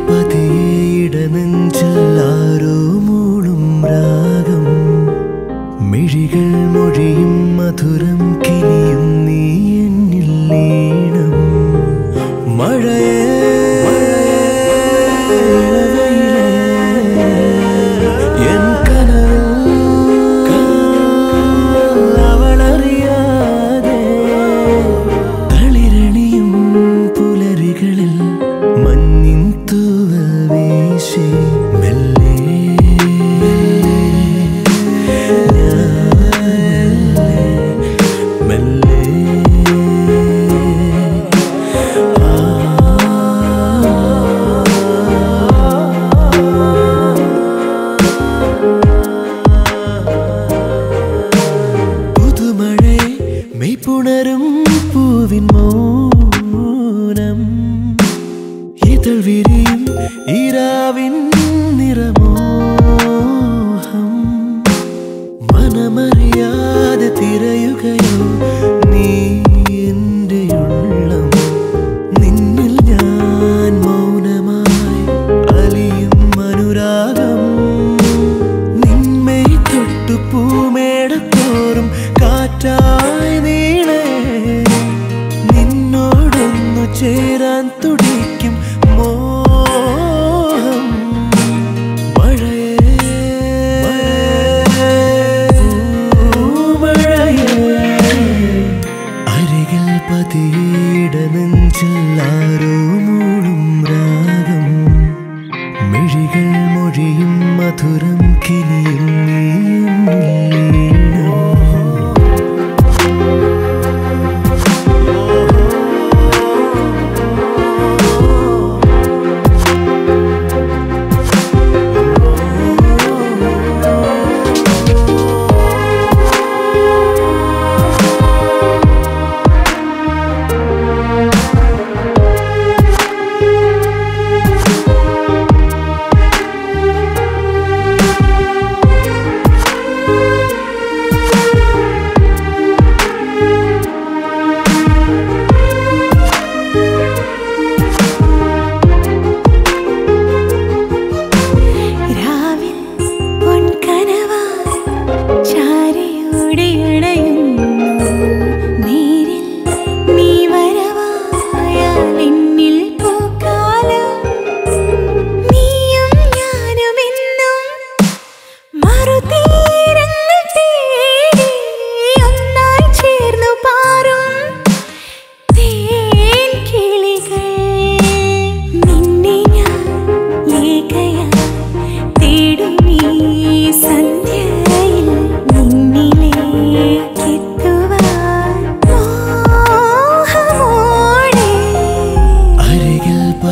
Kalba ഇതൾ വിരിയും ഇരാവിൻ നിറമോഹം. മനമറിയാതെ തിരയുകയോ നീ എന്റെ ഉള്ളം. നിന്നിൽ ഞാൻ മൗനമായി അലിയും അനുരാഗം. നിന്മേ തൊട്ടു പൂമേടത്തോറും കാറ്റായി നീളേ. നിന്നോടൊന്നു ചേരാൻ പതിയിട നെഞ്ചില്ലാരോ മൂളും രാഗം. മിഴികൾ മൊഴിയും മധുരം കിനിയും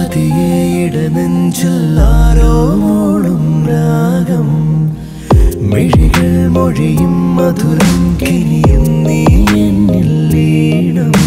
അരികിൽ പതിയെ ഇടനെഞ്ചല്ലാരോ മൂളും രാഗം മൊഴിയും മധുരം കിനിയും നീ എന്നിൽ ലീണം